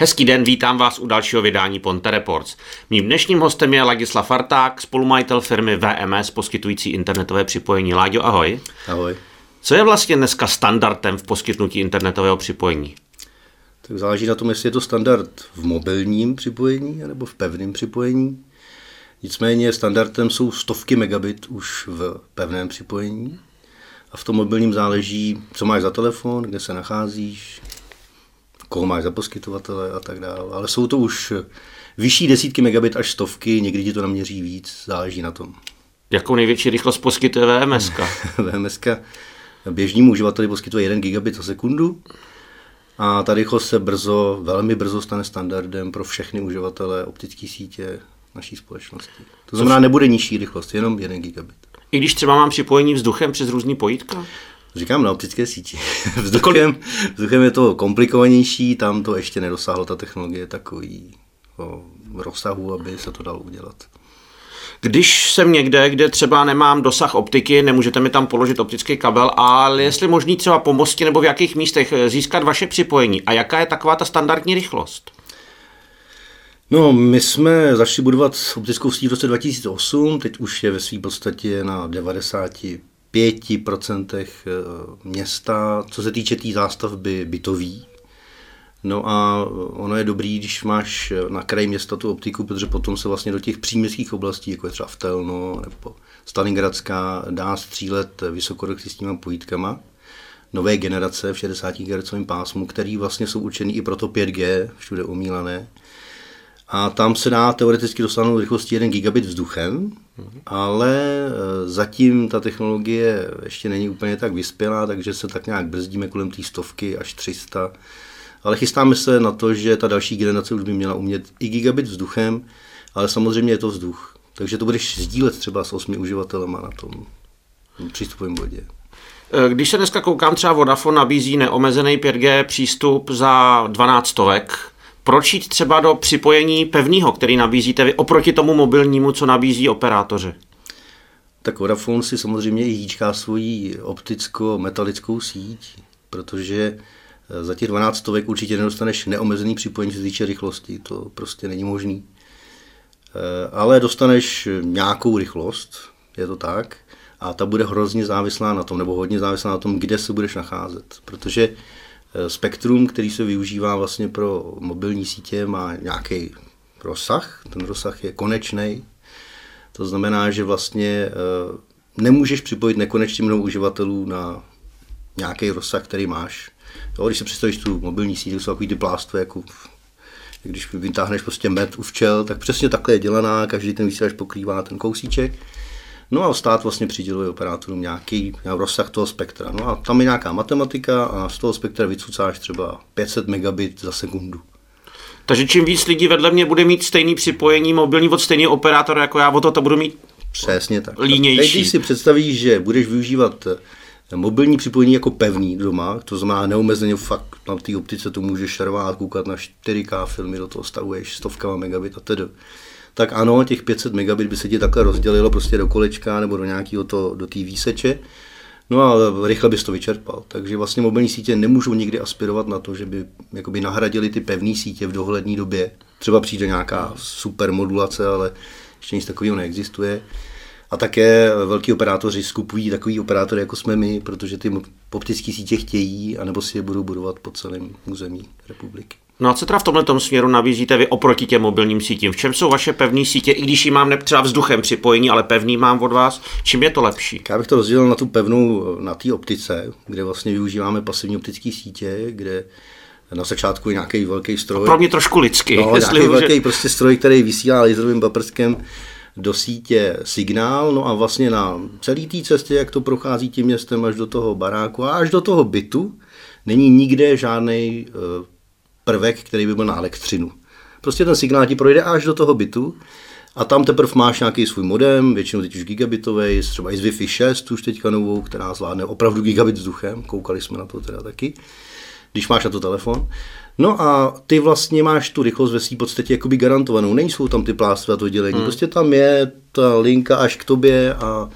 Hezký den, vítám vás u dalšího vydání Ponte Reports. Mým dnešním hostem je Ladislav Farták, spolumajitel firmy VMS, poskytující internetové připojení. Láďo, ahoj. Ahoj. Co je vlastně dneska standardem v poskytnutí internetového připojení? Tak záleží na tom, jestli je to standard v mobilním připojení nebo v pevném připojení. Nicméně standardem jsou stovky megabit už v pevném připojení. A v tom mobilním záleží, co máš za telefon, kde se nacházíš, koho máš za poskytovatele a tak dále. Ale jsou to už vyšší desítky megabit až stovky, někdy ti to naměří víc, záleží na tom. Jakou největší rychlost poskytuje VMS? VMS běžnímu uživateli poskytuje 1 gigabit za sekundu a ta rychlost se brzo, velmi brzo stane standardem pro všechny uživatele optické sítě naší společnosti. To znamená, nebude nižší rychlost, jenom 1 gigabit. I když třeba mám připojení vzduchem přes různý pojítka? Říkám na optické síti. Vzduchem, vzduchem je to komplikovanější, tam to ještě nedosáhlo ta technologie takový o, rozsahu, aby se to dalo udělat. Když jsem někde, kde třeba nemám dosah optiky, nemůžete mi tam položit optický kabel, ale jestli možný třeba po mosti nebo v jakých místech získat vaše připojení a jaká je taková ta standardní rychlost? No, my jsme začali budovat optickou síť v roce 2008, teď už je ve své podstatě na 90 5% eh, města, co se týče té tý zástavby bytový. No a eh, ono je dobrý, když máš eh, na kraji města tu optiku, protože potom se vlastně do těch příměstských oblastí, jako je třeba Vtelno nebo Stalingradská, dá střílet vysokorychlostníma pojítkama nové generace v 60 Hz pásmu, který vlastně jsou určený i pro to 5G, všude omílané. A tam se dá teoreticky dosáhnout rychlosti 1 gigabit vzduchem, ale e, zatím ta technologie ještě není úplně tak vyspělá, takže se tak nějak brzdíme kolem té stovky až 300. Ale chystáme se na to, že ta další generace už by měla umět i gigabit vzduchem, ale samozřejmě je to vzduch. Takže to budeš sdílet třeba s osmi uživatelema na tom přístupovém bodě. E, když se dneska koukám, třeba Vodafone nabízí neomezený 5G přístup za 12 stovek, proč jít třeba do připojení pevného, který nabízíte vy, oproti tomu mobilnímu, co nabízí operátoři? Tak Vodafone si samozřejmě i hýčká svoji opticko-metalickou síť, protože eh, za těch 12 stovek určitě nedostaneš neomezený připojení, se týče rychlosti, to prostě není možný. Eh, ale dostaneš nějakou rychlost, je to tak, a ta bude hrozně závislá na tom, nebo hodně závislá na tom, kde se budeš nacházet, protože Eh, spektrum, který se využívá vlastně pro mobilní sítě, má nějaký rozsah. Ten rozsah je konečný. To znamená, že vlastně eh, nemůžeš připojit nekonečně mnoho uživatelů na nějaký rozsah, který máš. Jo, když si představíš tu mobilní síť, to jsou takový ty plástve, jako když vytáhneš prostě med u včel, tak přesně takhle je dělaná, každý ten vysílač pokrývá ten kousíček. No a stát vlastně přiděluje operátorům nějaký, rozsah toho spektra. No a tam je nějaká matematika a z toho spektra vycucáš třeba 500 megabit za sekundu. Takže čím víc lidí vedle mě bude mít stejný připojení mobilní od stejného operátora jako já, o to, to budu mít Přesně tak. Línější. Teď, když si představíš, že budeš využívat eh, mobilní připojení jako pevný doma, to znamená neomezeně fakt na té optice to můžeš rvát, koukat na 4K filmy, do toho stavuješ stovkama megabit a tedy tak ano, těch 500 megabit by se ti takhle rozdělilo prostě do kolečka nebo do nějakého to, do té výseče. No a rychle bys to vyčerpal. Takže vlastně mobilní sítě nemůžou nikdy aspirovat na to, že by jakoby nahradili ty pevné sítě v dohledné době. Třeba přijde nějaká super modulace, ale ještě nic takového neexistuje. A také velký operátoři skupují takový operátory, jako jsme my, protože ty optické sítě chtějí, anebo si je budou budovat po celém území republiky. No a co teda v tomhle směru nabízíte vy oproti těm mobilním sítím? V čem jsou vaše pevné sítě, i když ji mám třeba vzduchem připojení, ale pevný mám od vás, čím je to lepší? Já bych to rozdělil na tu pevnou, na té optice, kde vlastně využíváme pasivní optické sítě, kde na začátku je nějaký velký stroj. A pro mě trošku lidsky. No, nějaký může... velký prostě stroj, který vysílá laserovým paprskem do sítě signál, no a vlastně na celé té cestě, jak to prochází tím městem až do toho baráku a až do toho bytu, není nikde žádný uh, prvek, který by byl na elektřinu. Prostě ten signál ti projde až do toho bytu a tam teprve máš nějaký svůj modem, většinou teď už gigabitový, třeba i z Wi-Fi 6, už teďka novou, která zvládne opravdu gigabit vzduchem, koukali jsme na to teda taky, když máš na to telefon. No a ty vlastně máš tu rychlost ve svým podstatě jakoby garantovanou, nejsou tam ty plástve a to dělení, hmm. prostě tam je ta linka až k tobě a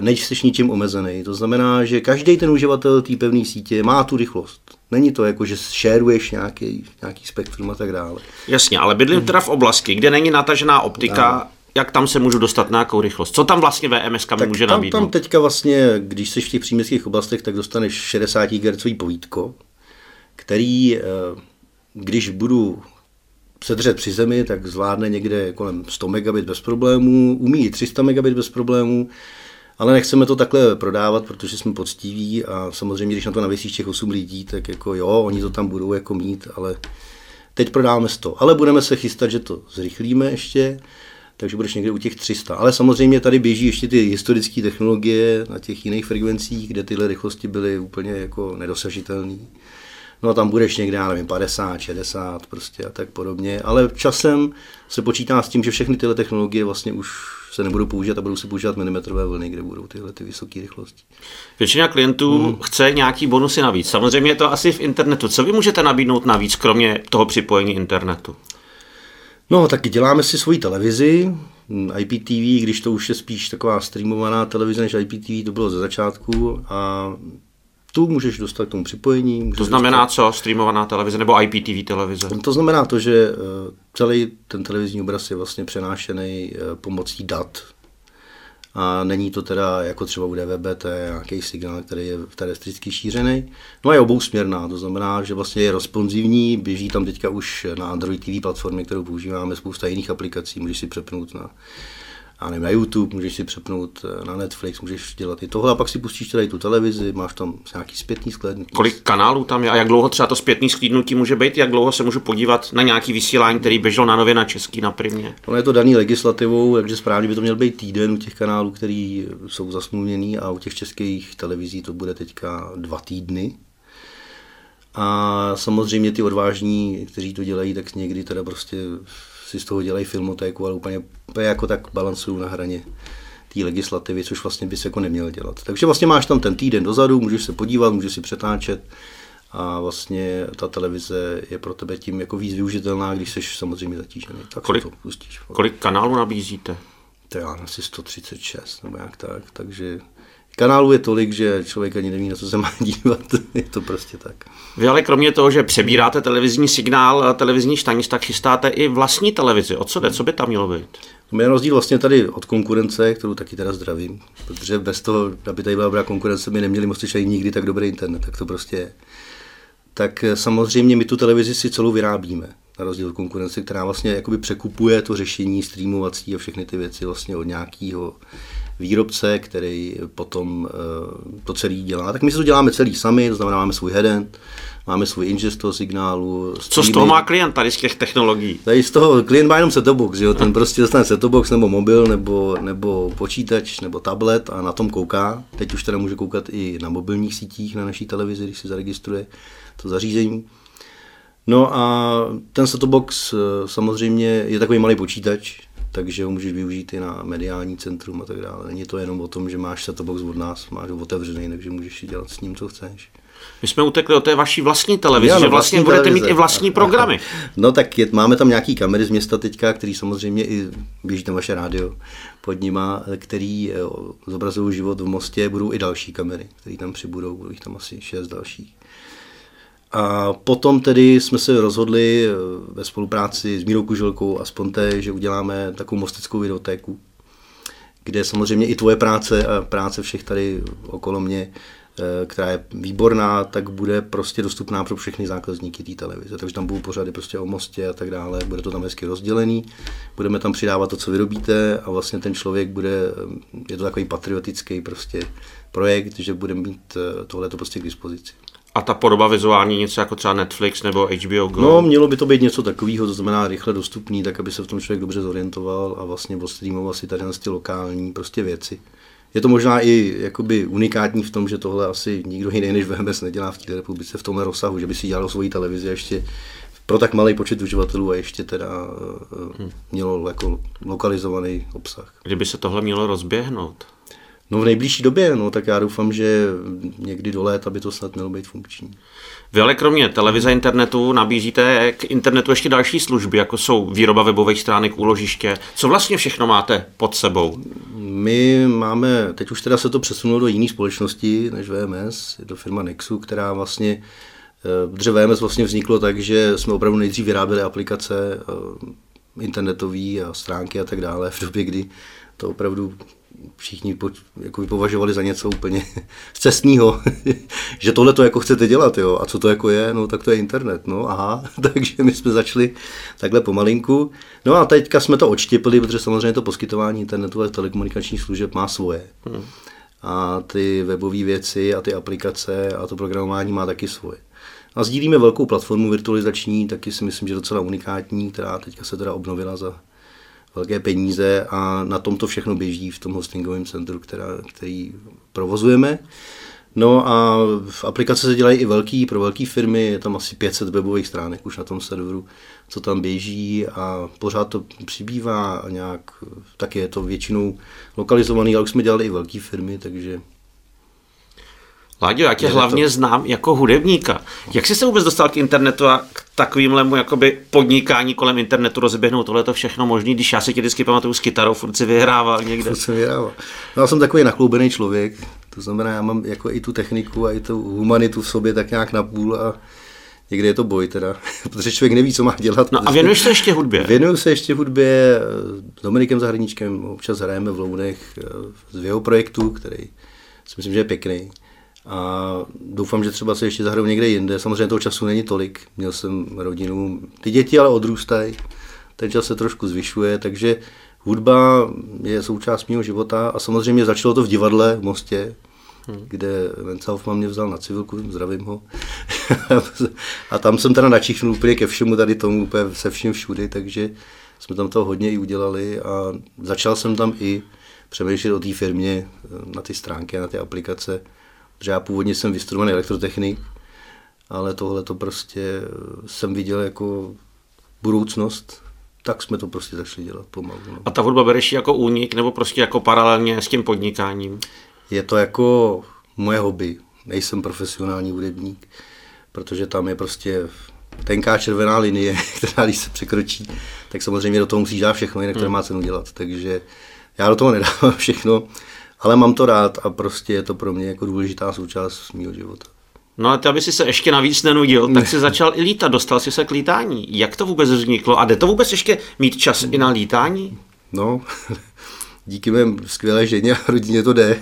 nejsi ničím omezený. To znamená, že každý ten uživatel té pevné sítě má tu rychlost. Není to jako, že šeruješ nějaký, nějaký spektrum a tak dále. Jasně, ale bydlím teda v oblasti, kde není natažená optika, no. jak tam se můžu dostat na nějakou rychlost? Co tam vlastně VMS mi může tam, nabídnout? Tam teďka vlastně, když jsi v těch příměstských oblastech, tak dostaneš 60 Hz povítko, který, eh, když budu sedřet při zemi, tak zvládne někde kolem 100 megabit bez problémů, umí i 300 megabit bez problémů, ale nechceme to takhle prodávat, protože jsme poctiví a samozřejmě, když na to navěsíš těch 8 lidí, tak jako jo, oni to tam budou jako mít, ale teď prodáváme 100. Ale budeme se chystat, že to zrychlíme ještě, takže budeš někde u těch 300. Ale samozřejmě tady běží ještě ty historické technologie na těch jiných frekvencích, kde tyhle rychlosti byly úplně jako nedosažitelné. No a tam budeš někde, já nevím, 50, 60 prostě a tak podobně. Ale časem se počítá s tím, že všechny tyhle technologie vlastně už se nebudou používat a budou se používat milimetrové vlny, kde budou tyhle ty vysoké rychlosti. Většina klientů hmm. chce nějaký bonusy navíc. Samozřejmě je to asi v internetu. Co vy můžete nabídnout navíc, kromě toho připojení internetu? No, tak děláme si svoji televizi, IPTV, když to už je spíš taková streamovaná televize než IPTV, to bylo ze začátku a tu můžeš dostat k tomu připojení. To znamená dostat... co? Streamovaná televize nebo IPTV televize? To znamená to, že eh, celý ten televizní obraz je vlastně přenášený eh, pomocí dat. A není to teda jako třeba u DVB-T nějaký signál, který je terestricky šířený. No a je obousměrná, to znamená, že vlastně je responsivní, běží tam teďka už na Android TV platformě, kterou používáme, spousta jiných aplikací, můžeš si přepnout na já nevím, na YouTube, můžeš si přepnout eh, na Netflix, můžeš dělat i tohle a pak si pustíš tady tu televizi, máš tam nějaký zpětný sklédnutí. Kolik kanálů tam je a jak dlouho třeba to zpětný sklídnutí může být, jak dlouho se můžu podívat na nějaký vysílání, který běžel na nově na český na primě? Ono je to daný legislativou, takže správně by to měl být týden u těch kanálů, který jsou zasmluvněný a u těch českých televizí to bude teďka dva týdny. A samozřejmě ty odvážní, kteří to dělají, tak někdy teda prostě si z toho dělají filmotéku, ale úplně, jako tak balancují na hraně té legislativy, což vlastně bys jako neměl dělat. Takže vlastně máš tam ten týden dozadu, můžeš se podívat, můžeš si přetáčet a vlastně ta televize je pro tebe tím jako víc využitelná, když jsi samozřejmě zatížený. Tak kolik, to pustíš. Kolik kanálů nabízíte? To je asi 136 nebo jak tak, takže Kanálů je tolik, že člověk ani neví, na co se má dívat. je to prostě tak. Vy ale kromě toho, že přebíráte televizní signál, televizní štanic, tak chystáte i vlastní televizi. O co jde? Co by tam mělo být? No, je rozdíl vlastně tady od konkurence, kterou taky teda zdravím, protože bez toho, aby tady byla dobrá konkurence, my neměli moc nikdy tak dobrý internet, tak to prostě je. Tak samozřejmě my tu televizi si celou vyrábíme, na rozdíl od konkurence, která vlastně jakoby překupuje to řešení streamovací a všechny ty věci vlastně od nějakého výrobce, který potom eh, to celý dělá. Tak my si to děláme celý sami, to znamená, máme svůj headend, máme svůj ingest toho signálu. Co z toho má klient tady z těch technologií? Tady z toho klient má jenom set box, jo? ten prostě dostane set box nebo mobil, nebo, nebo počítač, nebo tablet a na tom kouká. Teď už teda může koukat i na mobilních sítích na naší televizi, když si zaregistruje to zařízení. No a ten set box eh, samozřejmě je takový malý počítač, takže ho můžeš využít i na mediální centrum a tak dále. Není to jenom o tom, že máš set box od nás, máš ho otevřený, takže můžeš si dělat s ním, co chceš. My jsme utekli od té vaší vlastní televize, že vlastně budete televize. mít i vlastní programy. No tak je, máme tam nějaký kamery z města teďka, který samozřejmě i běží tam vaše rádio pod nima, který eh, zobrazují život v Mostě, budou i další kamery, které tam přibudou, budou jich tam asi šest dalších. A potom tedy jsme se rozhodli eh, ve spolupráci s Mírou Kuželkou a Sponte, že uděláme takovou mostickou videotéku, kde samozřejmě i tvoje práce a práce všech tady okolo mě, eh, která je výborná, tak bude prostě dostupná pro všechny zákazníky té televize. Takže tam budou pořady prostě o mostě a tak dále, bude to tam hezky rozdělený, budeme tam přidávat to, co vyrobíte a vlastně ten člověk bude, eh, je to takový patriotický prostě projekt, že bude mít tohleto prostě k dispozici. A ta podoba vizuální něco jako třeba Netflix nebo HBO Go? No, mělo by to být něco takového, to znamená rychle dostupný, tak aby se v tom člověk dobře zorientoval a vlastně odstreamoval si tady ty lokální prostě věci. Je to možná i jakoby unikátní v tom, že tohle asi nikdo jiný než VMS nedělá v té republice v tomhle rozsahu, že by si dělal svoji televizi ještě pro tak malý počet uživatelů a ještě teda hmm. mělo jako lokalizovaný obsah. Kdyby se tohle mělo rozběhnout? No v nejbližší době, no tak já doufám, že někdy do léta by to snad mělo být funkční. Vy ale kromě televize internetu nabízíte k internetu ještě další služby, jako jsou výroba webových stránek, úložiště. Co vlastně všechno máte pod sebou? My máme, teď už teda se to přesunulo do jiné společnosti než VMS, je to firma Nexu, která vlastně, eh, protože VMS vlastně vzniklo tak, že jsme opravdu nejdřív vyráběli aplikace eh, internetové a stránky a tak dále v době, kdy to opravdu všichni po, jako považovali za něco úplně cestního, že tohle to jako chcete dělat, jo, a co to jako je, no tak to je internet, no aha, takže my jsme začali takhle pomalinku, no a teďka jsme to odštěpili, protože samozřejmě to poskytování internetu a telekomunikačních služeb má svoje. Hmm. A ty webové věci a ty aplikace a to programování má taky svoje. A sdílíme velkou platformu virtualizační, taky si myslím, že docela unikátní, která teďka se teda obnovila za velké peníze a na tom to všechno běží v tom hostingovém centru, která, který provozujeme. No a v aplikace se dělají i velký, pro velké firmy, je tam asi 500 webových stránek už na tom serveru, co tam běží a pořád to přibývá a nějak, tak je to většinou lokalizovaný, ale už jsme dělali i velké firmy, takže Láďo, já tě hlavně to... znám jako hudebníka. Jak jsi se vůbec dostal k internetu a k takovýmhlemu jakoby podnikání kolem internetu rozběhnout tohle to všechno možný, když já si tě vždycky pamatuju s kytarou, furt si vyhrával někde. Furt jsem vyhrával. No, já jsem takový nakloubený člověk, to znamená, já mám jako i tu techniku a i tu humanitu v sobě tak nějak napůl a někde je to boj teda, protože člověk neví, co má dělat. No a věnuješ se ještě hudbě? Věnuju se ještě hudbě s Dominikem Zahradníčkem, občas hrajeme v Lounech z jeho projektu, který si myslím, že je pěkný. A doufám, že třeba se ještě zahraju někde jinde. Samozřejmě toho času není tolik. Měl jsem rodinu. Ty děti ale odrůstají. Ten čas se trošku zvyšuje, takže hudba je součást mého života a samozřejmě začalo to v divadle v Mostě, hmm. kde Vence Hoffman mě vzal na civilku, zdravím ho. a tam jsem teda načichnul úplně ke všemu tady tomu, úplně se vším všudy, takže jsme tam toho hodně i udělali a začal jsem tam i přemýšlet o té firmě, na ty stránky, na ty aplikace, že já původně jsem vystudovaný elektrotechnik, ale tohle to prostě jsem viděl jako budoucnost, tak jsme to prostě začali dělat pomalu. No. A ta hudba bereš jako únik nebo prostě jako paralelně s tím podnikáním? Je to jako moje hobby. Nejsem profesionální hudebník, protože tam je prostě tenká červená linie, která když se překročí, tak samozřejmě do toho musíš dát všechno, jinak to hmm. nemá cenu dělat. Takže já do toho nedávám všechno ale mám to rád a prostě je to pro mě jako důležitá součást mého života. No a ty, aby si se ještě navíc nenudil, tak si začal i lítat, dostal si se k lítání. Jak to vůbec vzniklo a jde to vůbec ještě mít čas i na lítání? No, díky mé skvělé ženě a rodině to jde.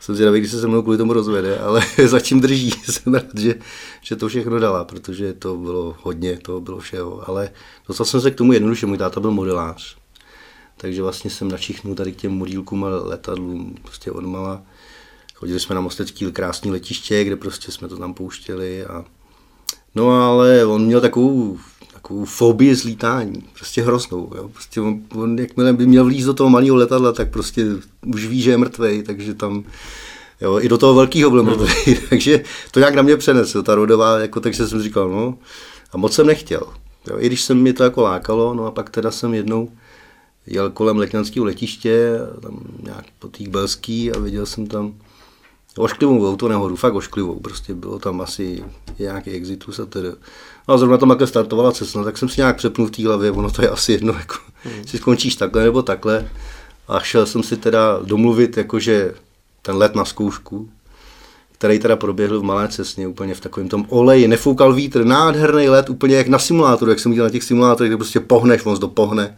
Jsem zvědavý, když se se mnou kvůli tomu rozvede, ale zatím drží. Jsem rád, že, že to všechno dala, protože to bylo hodně, to bylo všeho. Ale dostal jsem se k tomu jednoduše, můj táta byl modelář takže vlastně jsem načichnul tady k těm modílkům a letadlům prostě odmala. Chodili jsme na Mostecký krásný letiště, kde prostě jsme to tam pouštěli a no ale on měl takovou takovou fobii z lítání, prostě hroznou. Jo. Prostě on, on, jakmile by měl vlíz do toho malého letadla, tak prostě už ví, že je mrtvej, takže tam jo, i do toho velkého byl mrtvej, takže to nějak na mě přenesl, ta rodová, jako, takže jsem říkal, no, a moc jsem nechtěl. Jo, I když jsem mi to jako lákalo, no a pak teda jsem jednou jel kolem letňanského letiště, tam nějak po té Belský a viděl jsem tam ošklivou autonehodu, fakt ošklivou, prostě bylo tam asi nějaký exitus a tedy. No a zrovna tam takhle startovala cesta, tak jsem si nějak přepnul v té hlavě, ono to je asi jedno, jako, hmm. si skončíš takhle nebo takhle. A šel jsem si teda domluvit, jakože ten let na zkoušku, který teda proběhl v malé cestně, úplně v takovém tom oleji, nefoukal vítr, nádherný let, úplně jak na simulátoru, jak jsem viděl na těch simulátorech, kde prostě pohneš, moc to pohne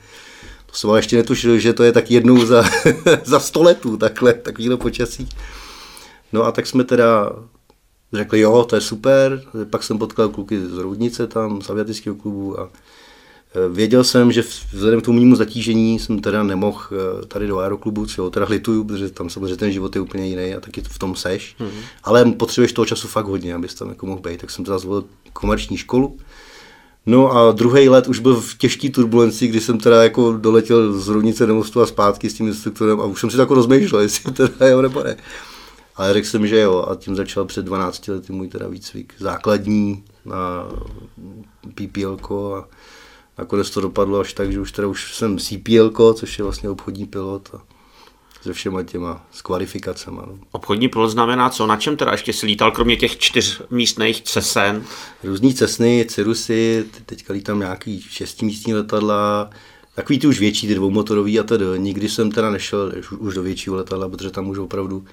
jsem ale ještě netušil, že to je tak jednou za, za sto letů, takhle, takovýhle počasí. No a tak jsme teda řekli, jo, to je super, pak jsem potkal kluky z Roudnice tam, z aviatického klubu a e, Věděl jsem, že vzhledem k tomu mému zatížení jsem teda nemohl e, tady do aeroklubu, co teda lituju, protože tam samozřejmě ten život je úplně jiný a taky v tom seš. Mm-hmm. Ale potřebuješ toho času fakt hodně, abys tam jako mohl být. Tak jsem teda zvolil komerční školu, No a druhý let už byl v těžké turbulenci, kdy jsem teda jako doletěl z rovnice do mostu a zpátky s tím instruktorem a už jsem si to jako rozmýšlel, jestli teda jo nebo ne. Ale řekl jsem, že jo a tím začal před 12 lety můj teda výcvik základní na PPL a nakonec to dopadlo až tak, že už teda už jsem CPL, což je vlastně obchodní pilot a se všema těma s kvalifikacemi. No. Obchodní pilot znamená co? Na čem teda ještě si lítal, kromě těch čtyř místných cesen? Různý cesny, cirusy, teďka lítám nějaký šestimístní letadla, Takový ty už větší, ty dvoumotorový a tedy. Nikdy jsem teda nešel už do většího letadla, protože tam už opravdu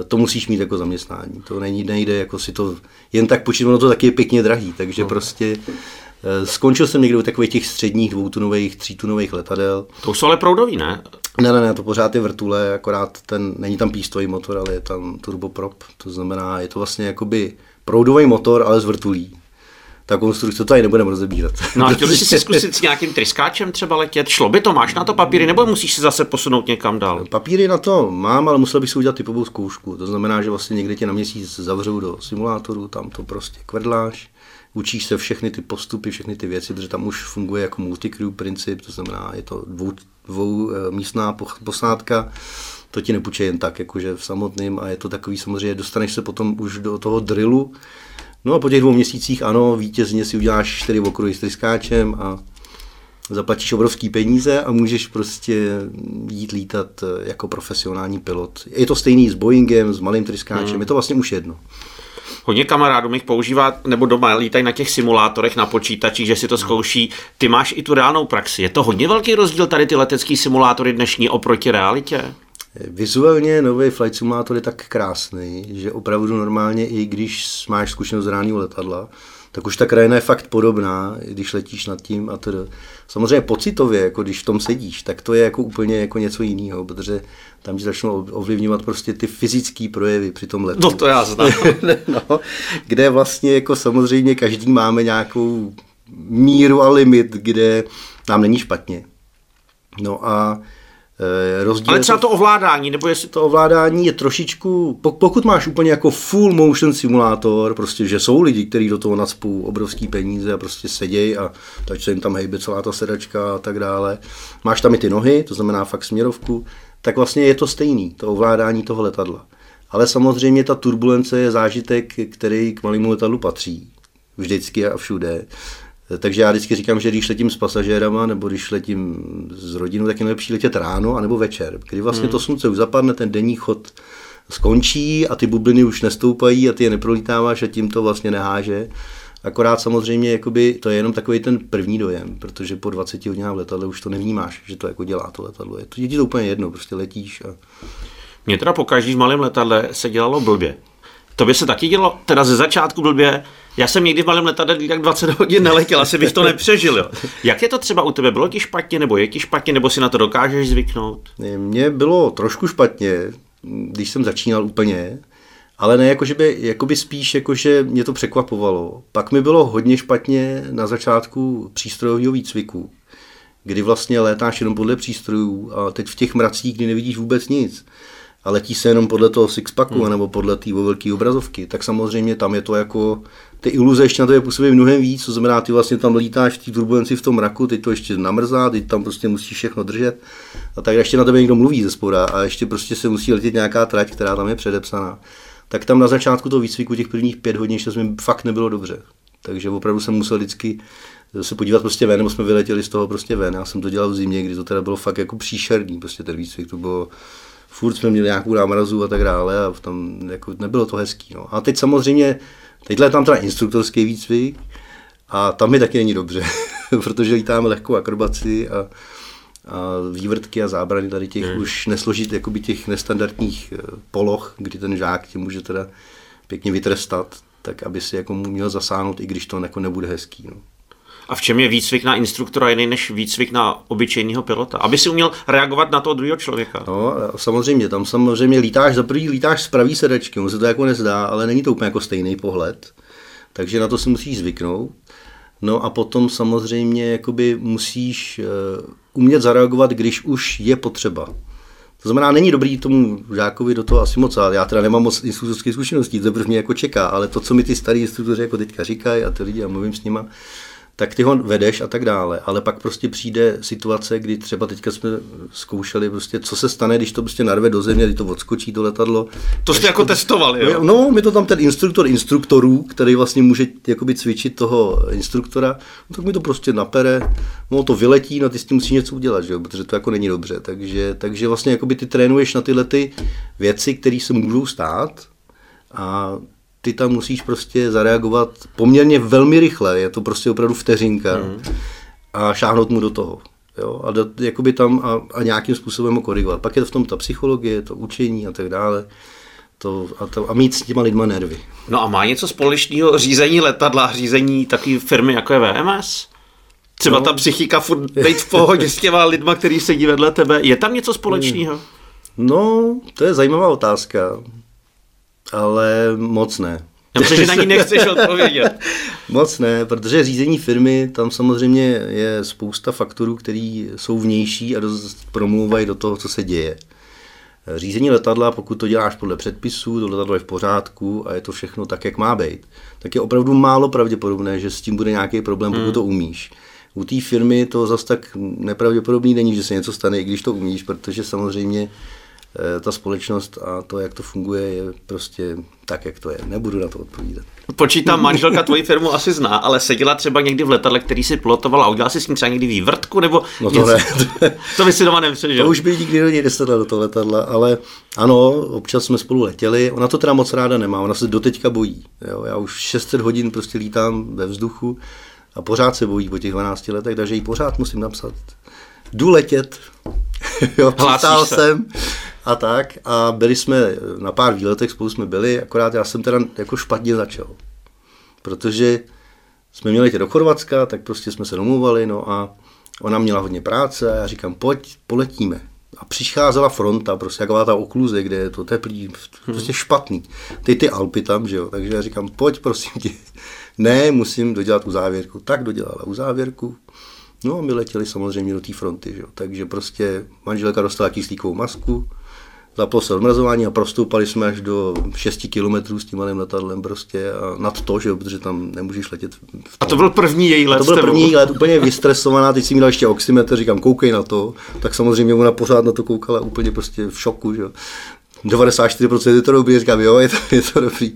eh, to musíš mít jako zaměstnání. To není, nejde jako si to jen tak počítat, ono to taky je pěkně drahý, takže no. prostě eh, Skončil jsem někde u takových těch středních dvoutunových, třítunových letadel. To jsou ale proudový, ne? Ne, ne, ne, to pořád je vrtule, akorát ten, není tam pístový motor, ale je tam turboprop. To znamená, je to vlastně jakoby proudový motor, ale z vrtulí ta konstrukce to tady nebudeme rozebírat. No a chtěl bys si zkusit s nějakým tryskáčem třeba letět? Šlo by to? Máš na to papíry nebo musíš si zase posunout někam dál? Papíry na to mám, ale musel bych si udělat typovou zkoušku. To znamená, že vlastně někde tě na měsíc zavřou do simulátoru, tam to prostě kvrdláš, učíš se všechny ty postupy, všechny ty věci, protože tam už funguje jako multicrew princip, to znamená, je to dvou, dvou eh, místná posádka, to ti nepůjče jen tak, jakože v samotným a je to takový samozřejmě, dostaneš se potom už do toho drillu, No a po těch dvou měsících, ano, vítězně si uděláš čtyři okruhy s tryskáčem a zaplatíš obrovský peníze a můžeš prostě jít lítat eh, jako profesionální pilot. Je to stejný s Boeingem, s malým tryskáčem, hmm. je to vlastně už jedno. Hodně kamarádů jich používá, nebo doma lítají na těch simulátorech, na počítačích, že si to zkouší. Ty máš i tu reálnou praxi. Je to hodně velký rozdíl tady ty letecký simulátory dnešní oproti realitě? Vizuálně nový Flight Simulator je tak krásný, že opravdu normálně, i když máš zkušenost z reálného letadla, tak už ta krajina je fakt podobná, když letíš nad tím a teda. Samozřejmě pocitově, jako když v tom sedíš, tak to je jako úplně jako něco jiného, protože tam ti začnou ovlivňovat prostě ty fyzické projevy při tom letu. No to já znám. no, kde vlastně jako samozřejmě každý máme nějakou míru a limit, kde nám není špatně. No a rozdíl Ale třeba to ovládání, nebo jestli... To ovládání je trošičku, pokud máš úplně jako full motion simulátor, prostě, že jsou lidi, kteří do toho nadspou obrovský peníze a prostě sedějí a tak se jim tam hejbe celá ta sedačka a tak dále. Máš tam i ty nohy, to znamená fakt směrovku, tak vlastně je to stejný, to ovládání toho letadla. Ale samozřejmě ta turbulence je zážitek, který k malému letadlu patří. Vždycky a všude. Takže já vždycky říkám, že když letím s pasažérama nebo když letím s rodinou, tak je nejlepší letět ráno anebo večer, kdy vlastně hmm. to slunce už zapadne, ten denní chod skončí a ty bubliny už nestoupají a ty je neprolítáváš a tím to vlastně neháže. Akorát samozřejmě jakoby, to je jenom takový ten první dojem, protože po 20 hodinách v letadle už to nevnímáš, že to jako dělá to letadlo. Je to, je to úplně jedno, prostě letíš. A... Mě teda po každý v malém letadle se dělalo blbě. To by se taky dělo, teda ze začátku blbě. Já jsem někdy v malém letadle tak 20 hodin neletěl, asi bych to nepřežil. Jo. Jak je to třeba u tebe? Bylo ti špatně, nebo je ti špatně, nebo si na to dokážeš zvyknout? Mně bylo trošku špatně, když jsem začínal úplně, ale ne jako, že by, jako by spíš, jako, že mě to překvapovalo. Pak mi bylo hodně špatně na začátku přístrojového výcviku, kdy vlastně létáš jenom podle přístrojů a teď v těch mracích, kdy nevidíš vůbec nic a letí se jenom podle toho sixpacku hmm. nebo podle té velké obrazovky, tak samozřejmě tam je to jako, ty iluze ještě na to je působí mnohem víc, co znamená, ty vlastně tam lítáš v té turbulenci v tom mraku, ty to ještě namrzá, ty tam prostě musíš všechno držet a tak ještě na tebe někdo mluví ze spoda a ještě prostě se musí letět nějaká trať, která tam je předepsaná. Tak tam na začátku toho výcviku těch prvních pět hodin ještě mi fakt nebylo dobře. Takže opravdu jsem musel vždycky se podívat prostě ven, nebo jsme vyletěli z toho prostě ven. Já jsem to dělal v zimě, kdy to teda bylo fakt jako příšerný, prostě ten výcvik, to bylo furt jsme měli nějakou námrazu a tak dále a tam jako nebylo to hezký. No. A teď samozřejmě, teďhle je tam teda instruktorský výcvik a tam mi taky není dobře, protože lítáme lehkou akrobaci a, a vývrtky a zábrany tady těch hmm. už nesložit jakoby těch nestandardních eh, poloh, kdy ten žák tě může teda pěkně vytrestat, tak aby si jako měl zasáhnout, i když to jako nebude hezký. No. A v čem je výcvik na instruktora jiný než výcvik na obyčejného pilota? Aby si uměl reagovat na toho druhého člověka. No, samozřejmě, tam samozřejmě lítáš, za prvý lítáš z pravý sedačky, on se to jako nezdá, ale není to úplně jako stejný pohled. Takže na to si musíš zvyknout. No a potom samozřejmě jakoby musíš uh, umět zareagovat, když už je potřeba. To znamená, není dobrý tomu žákovi do toho asi moc, ale já teda nemám moc instruktorských zkušeností, to mě jako čeká, ale to, co mi ty starý instruktoři jako teďka říkají a ty lidi, a mluvím s nima, tak ty ho vedeš a tak dále, ale pak prostě přijde situace, kdy třeba teďka jsme zkoušeli prostě, co se stane, když to prostě narve do země, když to odskočí to letadlo. To jste jako testovali, jo? No, my to tam ten instruktor instruktorů, který vlastně může jakoby cvičit toho instruktora, no, tak mi to prostě napere, no to vyletí, no ty s tím musí něco udělat, že jo? protože to jako není dobře. Takže, takže vlastně jakoby ty trénuješ na tyhle ty věci, které se můžou stát a ty tam musíš prostě zareagovat poměrně velmi rychle, je to prostě opravdu vteřinka mm. a šáhnout mu do toho. Jo? A, do, jakoby tam a, a, nějakým způsobem ho korigovat. Pak je to v tom ta psychologie, to učení a tak dále. To, a, to, a mít s těma lidma nervy. No a má něco společného řízení letadla, řízení takové firmy jako je VMS? Třeba no. ta psychika furt být v pohodě s těma lidma, kteří sedí vedle tebe. Je tam něco společného? No, to je zajímavá otázka, ale moc ne. Já myslím, že na ní nechceš odpovědět. Moc ne, protože řízení firmy, tam samozřejmě je spousta faktorů, které jsou vnější a dost promluvají do toho, co se děje. Řízení letadla, pokud to děláš podle předpisů, to letadlo je v pořádku a je to všechno tak, jak má být, tak je opravdu málo pravděpodobné, že s tím bude nějaký problém, pokud hmm. to umíš. U té firmy to zase tak nepravděpodobný není, že se něco stane, i když to umíš, protože samozřejmě ta společnost a to, jak to funguje, je prostě tak, jak to je. Nebudu na to odpovídat. Počítám, manželka tvoji firmu asi zná, ale seděla třeba někdy v letadle, který si pilotoval a udělala si s ním třeba někdy vývrtku, nebo No to ne. to by si doma nepřežil. To už by nikdy do něj nesedla do toho letadla, ale ano, občas jsme spolu letěli. Ona to teda moc ráda nemá, ona se doteďka bojí. Jo? Já už 600 hodin prostě lítám ve vzduchu a pořád se bojí po těch 12 letech, takže jí pořád musím napsat. Jdu letět, jo, přistál jsem, a tak. A byli jsme na pár výletech, spolu jsme byli, akorát já jsem teda jako špatně začal. Protože jsme měli jít do Chorvatska, tak prostě jsme se domluvali, no a ona měla hodně práce a já říkám, pojď, poletíme. A přicházela fronta, prostě jaková ta okluze, kde je to teplý, prostě špatný. Ty ty Alpy tam, že jo. Takže já říkám, pojď prosím tě. Ne, musím dodělat uzávěrku. Tak dodělala uzávěrku. No a my letěli samozřejmě do té fronty, že jo. Takže prostě manželka dostala kyslíkovou masku, zaplo se odmrazování a prostoupali jsme až do 6 kilometrů s tím malým letadlem prostě a nad to, že protože tam nemůžeš letět. A to byl první její let? A to byl první let, úplně vystresovaná, teď si měla ještě oximetr, říkám, koukej na to, tak samozřejmě ona pořád na to koukala úplně prostě v šoku, že 94% je to dobrý, říkám, jo, je to, je to dobrý.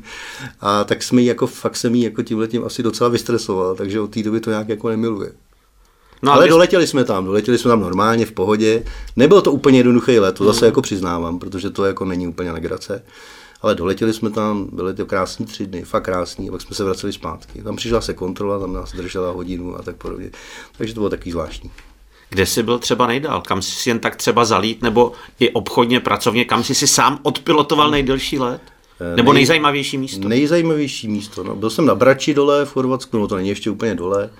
A tak jsme jí jako, fakt jsem jí jako tímhletím asi docela vystresoval, takže od té doby to nějak jako nemiluje. No, ale doletěli jsme tam, doletěli jsme tam normálně, v pohodě. Nebyl to úplně jednoduchý let, to zase mm. jako přiznávám, protože to jako není úplně legrace. Ale doletěli jsme tam, byly to krásní tři dny, fakt krásní, a pak jsme se vraceli zpátky. Tam přišla se kontrola, tam nás držela hodinu a tak podobně. Takže to bylo takový zvláštní. Kde jsi byl třeba nejdál? Kam jsi jen tak třeba zalít, nebo i obchodně, pracovně, kam jsi si sám odpilotoval nejdelší let? Eh, nebo nejzajímavější místo? Nejzajímavější místo. No. Byl jsem na Brači dole v Chorvatsku, no to není ještě úplně dole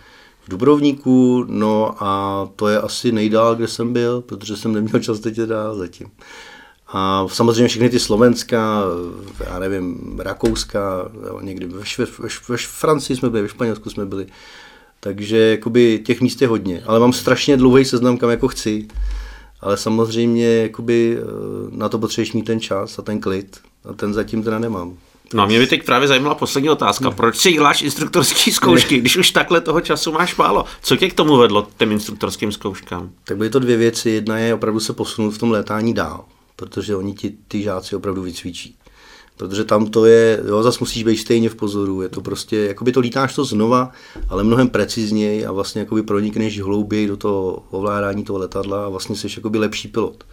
v Dubrovníku, no a to je asi nejdál, kde jsem byl, protože jsem neměl čas teď dál zatím. A samozřejmě všechny ty Slovenska, já nevím, Rakouska, někdy ve, ve, ve, ve Francii jsme byli, ve Španělsku jsme byli. Takže jakoby těch míst je hodně, ale mám strašně dlouhý seznam, kam jako chci. Ale samozřejmě jakoby eh, na to potřebuješ mít ten čas a ten klid a ten zatím teda nemám. No a mě by teď právě zajímala poslední otázka. No. Proč si děláš instruktorské zkoušky, když už takhle toho času máš málo? Co tě k tomu vedlo, těm instruktorským zkouškám? Tak byly to dvě věci. Jedna je opravdu se posunout v tom létání dál, protože oni ti ty žáci opravdu vycvičí. Protože tam to je, jo, zase musíš být stejně v pozoru, je to prostě, jakoby to lítáš to znova, ale mnohem precizněji a vlastně jakoby pronikneš hlouběji do toho ovládání toho letadla a vlastně jsi jakoby lepší pilot.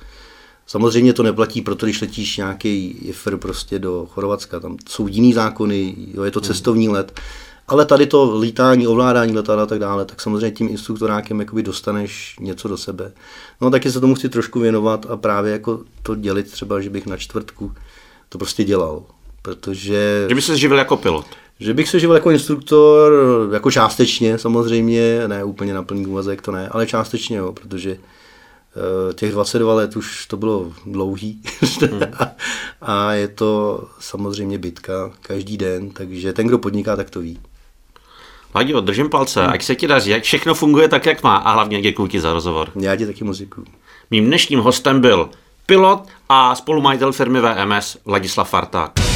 Samozřejmě to neplatí, proto když letíš nějaký IFR prostě do Chorvatska, tam jsou jiný zákony, jo, je to hmm. cestovní let, ale tady to lítání, ovládání letadla a tak dále, tak samozřejmě tím instruktorákem jakoby dostaneš něco do sebe. No taky se tomu chci trošku věnovat a právě jako to dělit třeba, že bych na čtvrtku to prostě dělal, protože... Že by se živil jako pilot. Že bych se živil jako instruktor, jako částečně samozřejmě, ne úplně na plný úvazek, to ne, ale částečně, jo, protože těch 22 let už to bylo dlouhý hmm. a je to samozřejmě bitka každý den, takže ten, kdo podniká, tak to ví. Ladio, držím palce, hmm. ať se ti daří, ať všechno funguje tak, jak má a hlavně děkuji ti za rozhovor. Já ti taky muziku. Mým dnešním hostem byl pilot a spolumajitel firmy VMS Vladislav Farták.